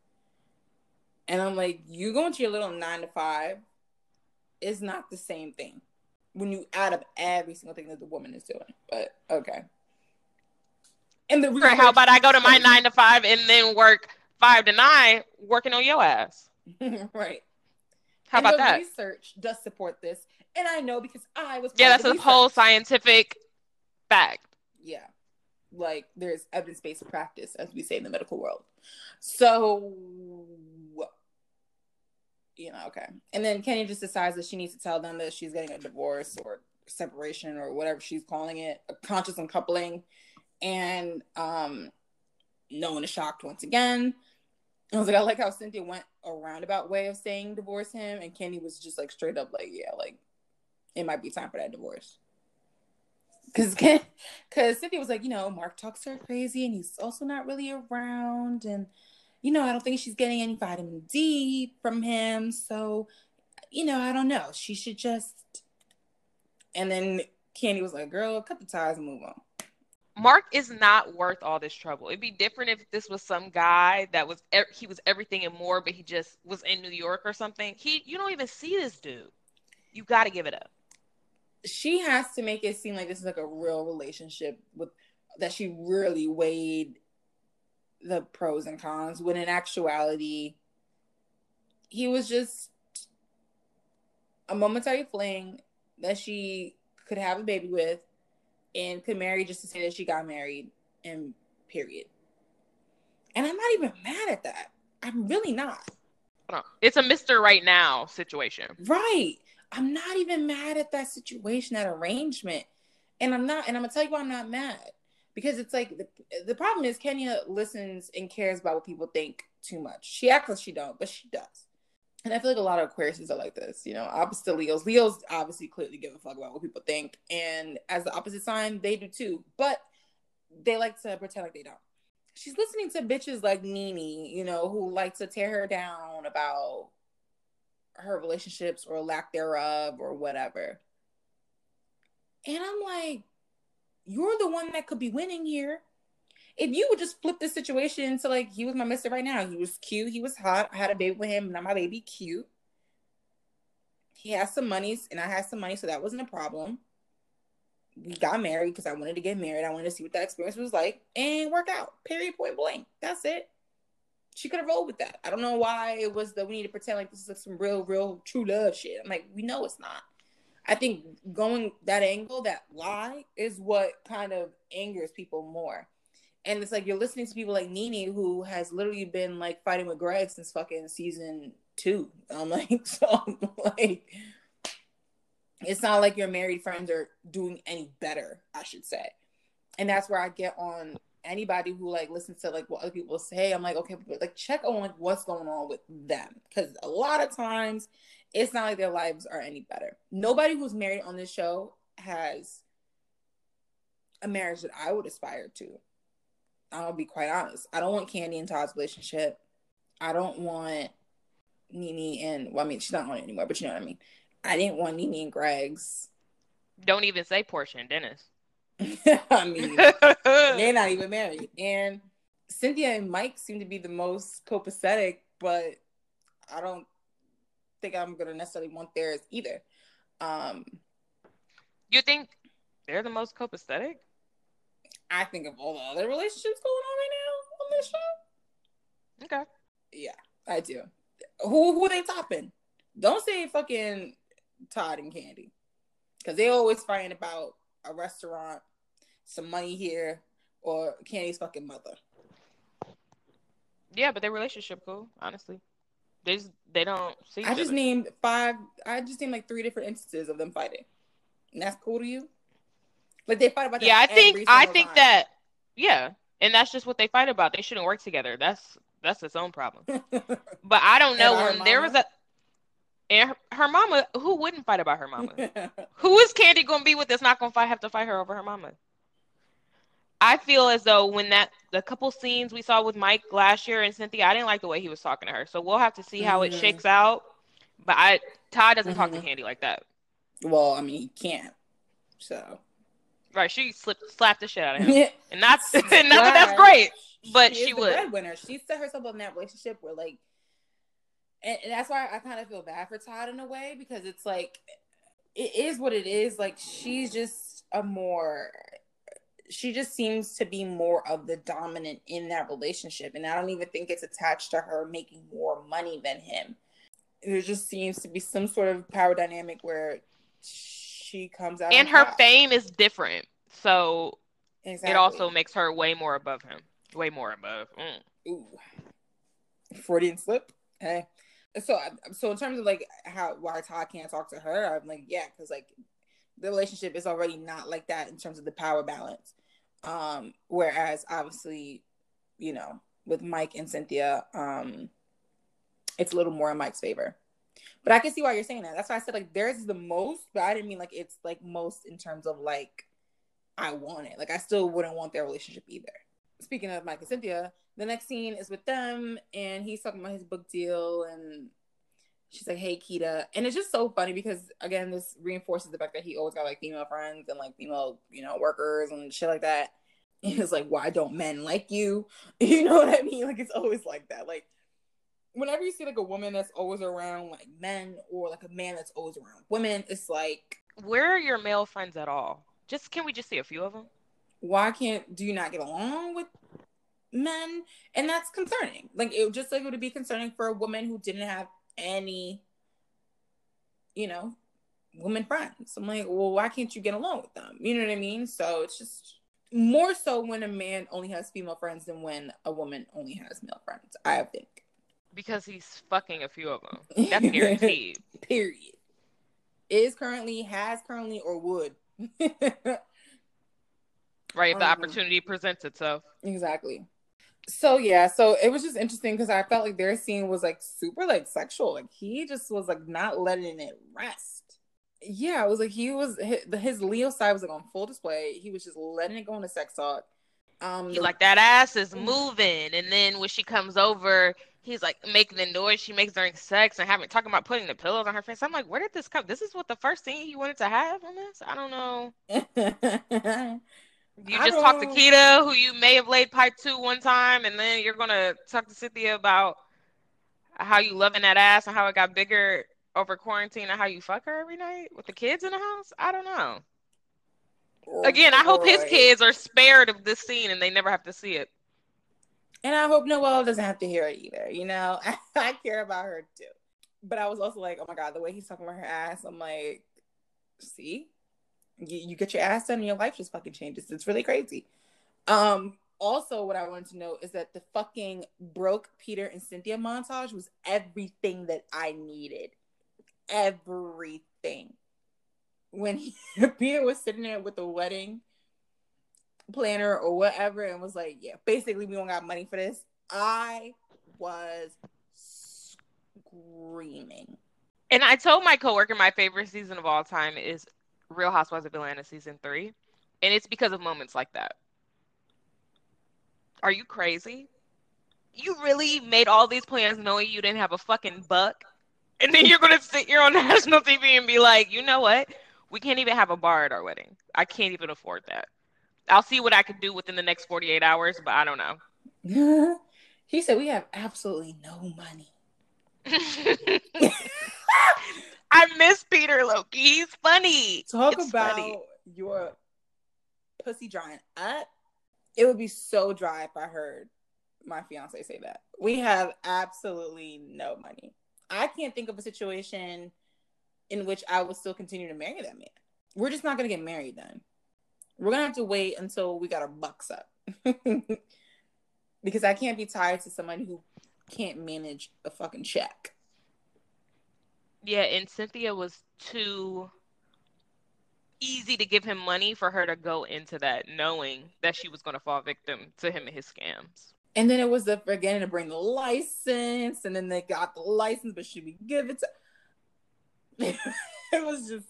And I'm like, you going to your little nine to five is not the same thing when you add up every single thing that the woman is doing. But okay. And the Right, how about I go to my nine to five and then work five to nine working on your ass? right. How And about the that? Research does support this, and I know because I was. Yeah, that's a whole scientific fact. yeah. Like there's evidence-based practice as we say in the medical world. So you know okay. And then Kenya just decides that she needs to tell them that she's getting a divorce or separation or whatever she's calling it a conscious uncoupling. And um no one is shocked once again. I was like, I like how Cynthia went a roundabout way of saying divorce him, and Kenya was just like straight up like, yeah, like it might be time for that divorce. Cause, cause Cynthia was like, you know, Marc talks her crazy, and he's also not really around, and you know, I don't think she's getting any vitamin D from him, so you know, I don't know. She should just. And then Kandi was like, "Girl, cut the ties and move on." Marc is not worth all this trouble. It'd be different if this was some guy that was he was everything and more, but he just was in New York or something. He you don't even see this dude. You got to give it up. She has to make it seem like this is like a real relationship with that she really weighed the pros and cons when in actuality he was just a momentary fling that she could have a baby with and could marry just to say that she got married and period and i'm not even mad at that i'm really not I don't know. It's a Mister Right Now situation. Right. I'm not even mad at that situation, that arrangement. And I'm not, and I'm gonna tell you why I'm not mad. Because it's like the, the problem is Kenya listens and cares about what people think too much. She acts like she don't, but she does. And I feel like a lot of Aquariuses are like this, you know, opposite Leos. Leos obviously clearly give a fuck about what people think. And as the opposite sign, they do too. But they like to pretend like they don't. She's listening to bitches like NeNe, you know, who like to tear her down about her relationships or lack thereof or whatever. And I'm like, you're the one that could be winning here. If you would just flip the situation to like he was my mister right now. He was cute, he was hot. I had a baby with him, not my baby cute. He has some monies and I had some money, so that wasn't a problem. We got married because I wanted to get married. I wanted to see what that experience was like and work out. Period point blank. That's it she could have rolled with that. I don't know why it was that we need to pretend like this is like some real, real true love shit. I'm like, we know it's not. I think going that angle, that lie, is what kind of angers people more. And it's like you're listening to people like NeNe, who has literally been like fighting with Greg since fucking season two. I'm like, so I'm like, it's not like your married friends are doing any better, I should say. And that's where I get on anybody who like listens to like what other people say, I'm like, okay, but like check on like what's going on with them. Cause a lot of times it's not like their lives are any better. Nobody who's married on this show has a marriage that I would aspire to. I'll be quite honest. I don't want Kandi and Todd's relationship. I don't want NeNe and well, I mean she's not on it anymore, but you know what I mean. I didn't want NeNe and Greg's. Don't even say Porsha and Dennis. I mean, they're not even married. And Cynthia and Mike seem to be the most copacetic, but I don't think I'm gonna necessarily want theirs either. Um, you think they're the most copacetic? I think of all the other relationships going on right now on this show. Okay. Yeah, I do. Who who they topping? Don't say fucking Todd and Kandi, because they always fighting about a restaurant, some money here, or Kandi's fucking mother. Yeah, but their relationship cool, honestly. They just they don't see. I just other. named five. I just named like three different instances of them fighting, and that's cool to you. Like they fight about. Yeah, I think I think time. that. Yeah, and that's just what they fight about. They shouldn't work together. That's that's its own problem. but I don't know when there was a. And her, her, mama, who wouldn't fight about her mama? who is Candy gonna be with that's not gonna fight have to fight her over her mama? I feel as though when that the couple scenes we saw with Mike last year and Cynthia, I didn't like the way he was talking to her. So we'll have to see how mm-hmm. it shakes out. But I Todd doesn't mm-hmm. talk to mm-hmm. Like that. Well, I mean he can't. So Right, she slipped slapped the shit out of him. and that's and that, that's great. But she, she would breadwinner. She set herself up in that relationship where like and, and that's why I kind of feel bad for Todd in a way because it's like it is what it is. Like she's just a more she just seems to be more of the dominant in that relationship. And I don't even think it's attached to her making more money than him. There just seems to be some sort of power dynamic where she comes out. And her top. fame is different. So exactly. it also makes her way more above him. Way more above. Mm. Ooh. Freudian slip. Hey. So, so in terms of like how why Todd can't talk to her, I'm like, yeah, because like the relationship is already not like that in terms of the power balance. Um, whereas obviously, you know, with Mike and Cynthia, um, it's a little more in Mike's favor. But I can see why you're saying that. That's why I said like theirs is the most, but I didn't mean like it's like most in terms of like I want it. Like I still wouldn't want their relationship either. Speaking of Mike and Cynthia, the next scene is with them and he's talking about his book deal and she's like, "Hey, Kita," and it's just so funny because again, this reinforces the fact that he always got like female friends and like female, you know, workers and shit like that. And it's like, why don't men like you? You know what I mean? Like it's always like that. Like whenever you see like a woman that's always around like men or like a man that's always around women, it's like, where are your male friends at all? Just can we just see a few of them? Why can't do you not get along with men? And that's concerning. Like it just like it would be concerning for a woman who didn't have any, you know, women friends. I'm like, well, why can't you get along with them? You know what I mean? So it's just more so when a man only has female friends than when a woman only has male friends. I think because he's fucking a few of them. That's guaranteed. Period. Is currently, has currently, or would. right, if the um, opportunity presents itself. Exactly so yeah, so it was just interesting because I felt like their scene was like super like sexual. Like he just was like not letting it rest. Yeah, it was like he was his, his Leo side was like on full display. He was just letting it go into sex talk. Um, the- like that ass is moving, and then when she comes over, he's like making the noise she makes during sex and having talking about putting the pillows on her face. I'm like, where did this come? This is what the first scene he wanted to have on this? I don't know. You just talked to Kita, who you may have laid pipe to one time, and then you're gonna talk to Cynthia about how you loving that ass and how it got bigger over quarantine and how you fuck her every night with the kids in the house. I don't know. Oh, Again, I hope his kids are spared of this scene and they never have to see it. And I hope Noelle doesn't have to hear it either. You know, I care about her too. But I was also like, oh my god, the way he's talking about her ass, I'm like, see, you, you get your ass done and your life just fucking changes. It's really crazy. Um, also, what I wanted to know is that the fucking broke Peter and Cynthia montage was everything that I needed. Everything. When he, Peter was sitting there with the wedding, planner or whatever and was like, yeah, basically we don't got money for this. I was screaming. And I told my coworker my favorite season of all time is Real Housewives of Atlanta season three. And it's because of moments like that. Are you crazy? You really made all these plans knowing you didn't have a fucking buck? And then you're gonna sit here on national TV and be like, you know what? We can't even have a bar at our wedding. I can't even afford that. I'll see what I can do within the next 48 hours, but I don't know. he said we have absolutely no money. I miss Peter Loki. He's funny. Talk It's about funny. your pussy drying up. It would be so dry if I heard my fiance say that. We have absolutely no money. I can't think of a situation in which I would still continue to marry that man. We're just not gonna get married then. We're gonna have to wait until we got our bucks up. because I can't be tied to somebody who can't manage a fucking check. Yeah, and Cynthia was too easy to give him money for her to go into that knowing that she was going to fall victim to him and his scams. And then it was the forgetting to bring the license, and then they got the license, but should we give it to? it was just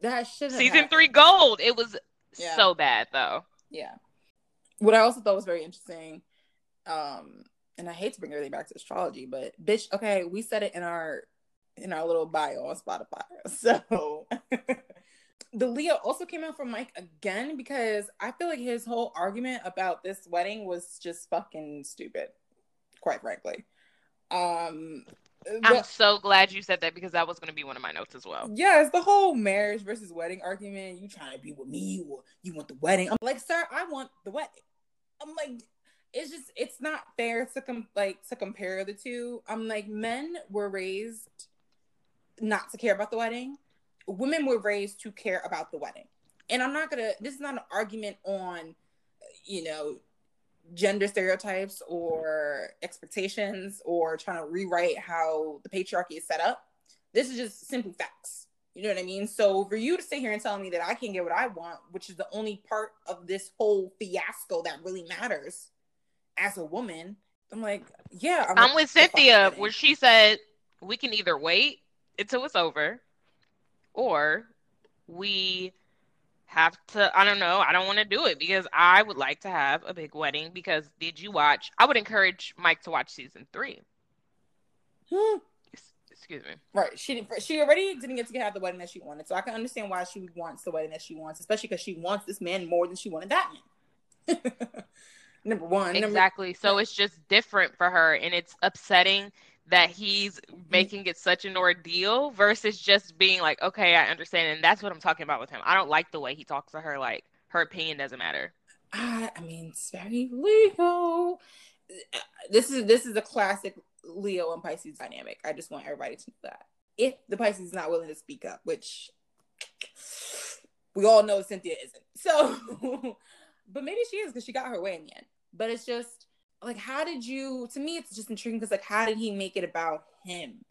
that shit. Season three gold. It was Yeah. so bad though. Yeah. What I also thought was very interesting, um, and I hate to bring everything back to astrology, but bitch, okay, we said it in our in our little bio on Spotify. So the Leo also came out for Mike again because I feel like his whole argument about this wedding was just fucking stupid, quite frankly. Um I'm the- so glad you said that because that was going to be one of my notes as well. yeah, it's the whole marriage versus wedding argument. You trying to be with me or you want the wedding? I'm like, sir, I want the wedding. I'm like, it's just it's not fair to com- like to compare the two. I'm like, men were raised not to care about the wedding. Women were raised to care about the wedding. And I'm not gonna this is not an argument on, you know, gender stereotypes or expectations or trying to rewrite how the patriarchy is set up. This is just simple facts. You know what I mean? So for you to sit here and tell me that I can't get what I want, which is the only part of this whole fiasco that really matters as a woman, I'm like, yeah, I'm with the fucking Cynthia where she said we can either wait until it's over or we have to I don't know, I don't want to do it because I would like to have a big wedding because did you watch I would encourage Mike to watch season 3. Hmm. Excuse me. Right. She didn't. She already didn't get to have the wedding that she wanted, so I can understand why she wants the wedding that she wants, especially because she wants this man more than she wanted that man. number one. Number, Exactly. So it's just different for her and it's upsetting that he's making it such an ordeal versus just being like, okay, I understand. And that's what I'm talking about with him. I don't like the way he talks to her like her opinion doesn't matter. I, I mean, it's very Leo. This is this is a classic Leo and Pisces dynamic. I just want everybody to know that. If the Pisces is not willing to speak up, which we all know Cynthia isn't. So, but maybe she is because she got her way in the end. But it's just like, how did you? To me, it's just intriguing because like, how did he make it about him?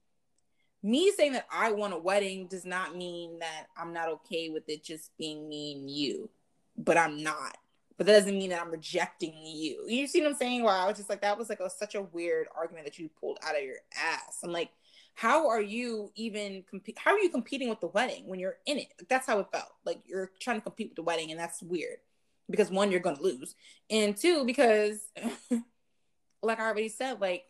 Me saying that I want a wedding does not mean that I'm not okay with it just being me and you, but I'm not but that doesn't mean that I'm rejecting you. You see what I'm saying? Where I was just like, that was like a, such a weird argument that you pulled out of your ass. I'm like, how are you even compete? How are you competing with the wedding when you're in it? Like, that's how it felt. Like you're trying to compete with the wedding, and that's weird because one, you're gonna lose, and two, because like I already said, like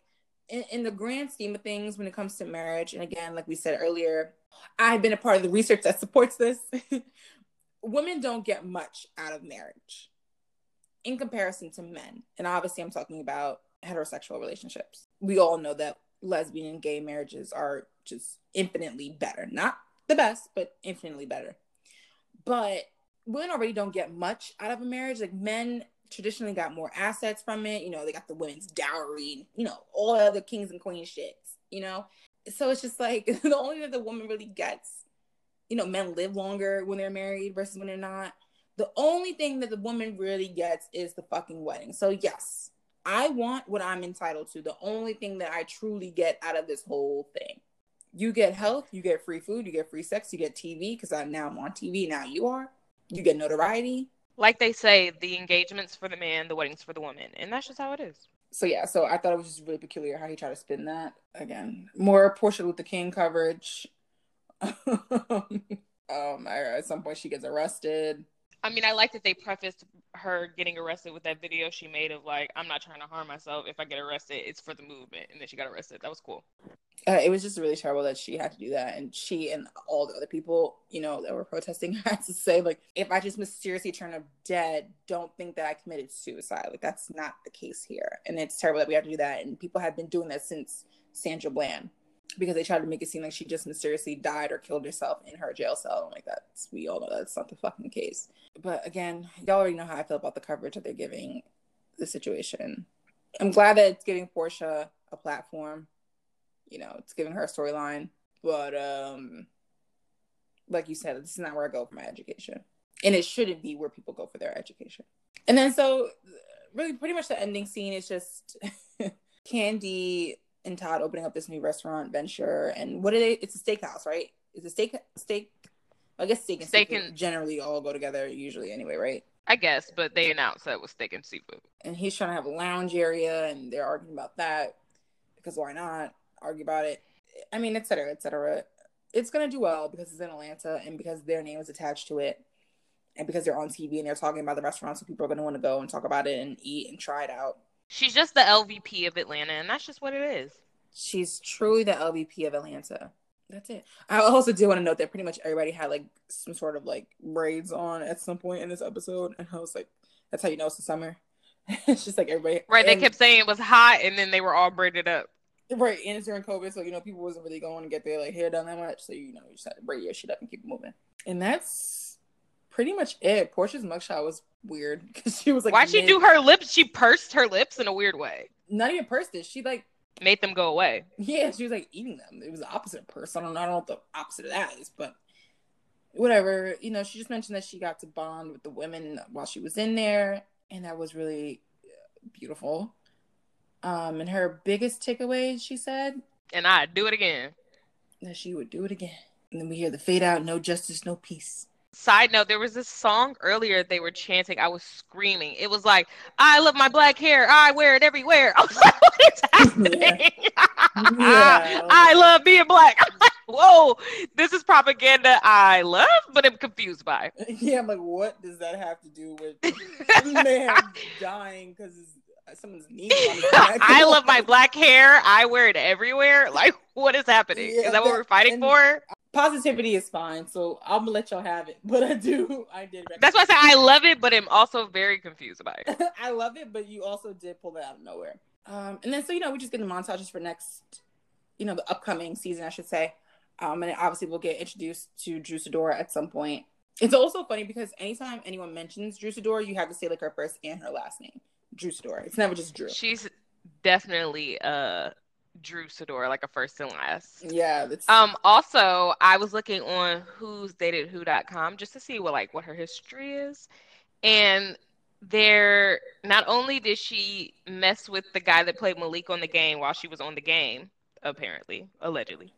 in, in the grand scheme of things, when it comes to marriage, and again, like we said earlier, I've been a part of the research that supports this. Women don't get much out of marriage in comparison to men. And obviously, I'm talking about heterosexual relationships. We all know that lesbian and gay marriages are just infinitely better. Not the best, but infinitely better. But women already don't get much out of a marriage. Like men traditionally got more assets from it. You know, they got the women's dowry, you know, all the other kings and queens shits, you know? So it's just like the only thing that the woman really gets, you know, men live longer when they're married versus when they're not the only thing that the woman really gets is the fucking wedding. So yes, I want what I'm entitled to. The only thing that I truly get out of this whole thing. You get health, you get free food, you get free sex, you get TV because I now I'm on TV. Now you are. You get notoriety. Like they say, the engagements for the man, the weddings for the woman, and that's just how it is. So yeah, so I thought it was just really peculiar how he tried to spin that. Again, more Porsha Luther King coverage. um, at some point she gets arrested. I mean, I like that they prefaced her getting arrested with that video she made of like, I'm not trying to harm myself. If I get arrested, it's for the movement. And then she got arrested. That was cool. Uh, it was just really terrible that she had to do that. And she and all the other people, you know, that were protesting had to say, like, if I just mysteriously turn up dead, don't think that I committed suicide. Like, that's not the case here. And it's terrible that we have to do that. And people have been doing that since Sandra Bland because they tried to make it seem like she just mysteriously died or killed herself in her jail cell. I'm Like that's we all know that's not the fucking case. But again, y'all already know how I feel about the coverage that they're giving the situation. I'm glad that it's giving Porsha a platform. You know, it's giving her a storyline. But um like you said, this is not where I go for my education. And it shouldn't be where people go for their education. And then so really pretty much the ending scene is just Kandi and Todd opening up this new restaurant venture. And what are they? It's a steakhouse, right? Is a steak steak? I guess steak and steak and, generally all go together usually anyway, right? I guess, but they announced that it was steak and seafood. And he's trying to have a lounge area, and they're arguing about that because why not argue about it? I mean, etc., etc. It's gonna do well because it's in Atlanta and because their name is attached to it, and because they're on TV and they're talking about the restaurant, so people are gonna want to go and talk about it and eat and try it out. She's just the LVP of Atlanta, and that's just what it is. She's truly the LVP of Atlanta. That's it. I also do want to note that pretty much everybody had like some sort of like braids on at some point in this episode, and I was like, "That's how you know it's the summer." it's just like everybody. Right. And, they kept saying it was hot, and then they were all braided up. Right, and it's during COVID, so you know people wasn't really going to get their like hair done that much, so you know you just had to braid your shit up and keep moving. And that's pretty much it. Porsha's mugshot was weird because she was like, why she do her lips? She pursed her lips in a weird way. Not even pursed it. She like made them go away. Yeah, she was like eating them. It was the opposite of purse. I don't, I don't know what the opposite of that is, but whatever. You know, she just mentioned that she got to bond with the women while she was in there, and that was really uh, beautiful. Um, and her biggest takeaway, she said, and I'd do it again. That she would do it again. And then we hear the fade out, no justice, no peace. Side note, there was this song earlier they were chanting. I was screaming. It was like, I love my black hair. I wear it everywhere. I was like, what is happening? Yeah. I love being black. I'm like, whoa, this is propaganda I love, but I'm confused by. Yeah, I'm like, what does that have to do with man dying because uh, someone's knee I love my black hair. I wear it everywhere. Like, what is happening? Yeah, is that, that what we're fighting for? Positivity is fine, so I'm gonna let y'all have it. But I do, I did. That's why I say I love it, but I'm also very confused about it. I love it, but you also did pull that out of nowhere. Um, and then so you know we just get the montages for next, you know, the upcoming season, I should say. Um, and obviously we'll get introduced to Drew Sidora at some point. It's also funny because anytime anyone mentions Drew Sidora, you have to say like her first and her last name, Drew Sidora. It's never just Drew. She's definitely uh Drew Sidora, like a first and last. Yeah. That's... Um. Also, I was looking on who's dated who.com just to see what like what her history is, and there not only did she mess with the guy that played Malik on the game while she was on the game, apparently, allegedly,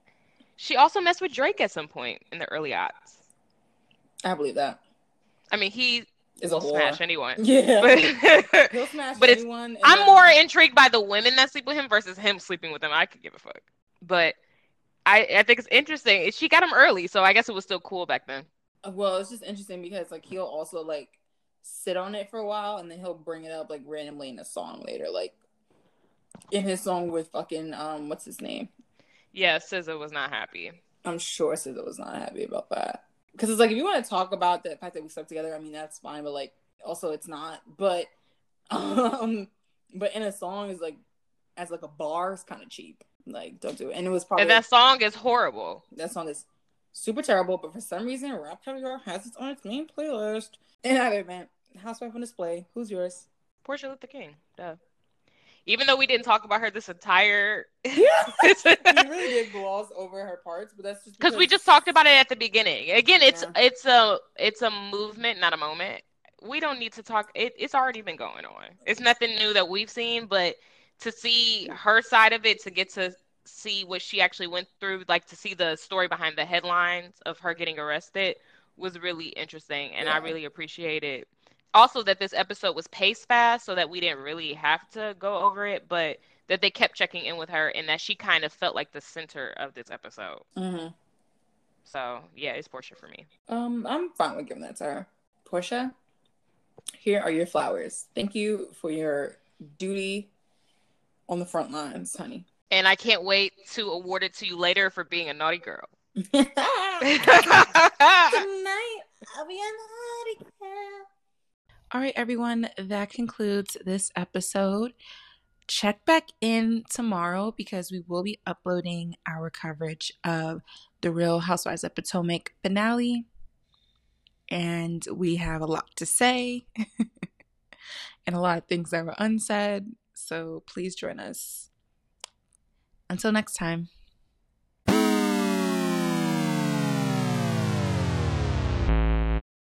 she also messed with Drake at some point in the early odds. I believe that. I mean, he is a smash anyone. Yeah, but, he'll smash but anyone. I'm then... more intrigued by the women that sleep with him versus him sleeping with them. I could give a fuck, but I I think it's interesting. She got him early, so I guess it was still cool back then. Well, it's just interesting because like he'll also like sit on it for a while and then he'll bring it up like randomly in a song later, like in his song with fucking um what's his name? Yeah, SZA was not happy. I'm sure SZA was not happy about that because it's like if you want to talk about the fact that we stuck together, I mean that's fine, but like also it's not. But um, but in a song is like as like a bar is kind of cheap. Like don't do it. And it was probably and that song is horrible. That song is super terrible, but for some reason, Rap Caviar has it on its main playlist. In either event, Housewife on display. Who's yours? Porsha Luther King. Duh even though we didn't talk about her this entire yeah. We really did gloss over her parts but that's just because we just talked about it at the beginning. Again it's yeah. it's a it's a movement not a moment. We don't need to talk it, it's already been going on. It's nothing new that we've seen but to see her side of it to get to see what she actually went through like to see the story behind the headlines of her getting arrested was really interesting and yeah. i really appreciated also that this episode was paced fast so that we didn't really have to go over it, but that they kept checking in with her and that she kind of felt like the center of this episode. Mm-hmm. So yeah, it's Porsha for me. Um, I'm fine with giving that to her. Porsha, here are your flowers. Thank you for your duty on the front lines, honey. And I can't wait to award it to you later for being a naughty girl. Tonight, I'll be a naughty girl. All right, everyone, that concludes this episode. Check back in tomorrow because we will be uploading our coverage of the Real Housewives of Potomac finale. And we have a lot to say and a lot of things that were unsaid. So please join us. Until next time.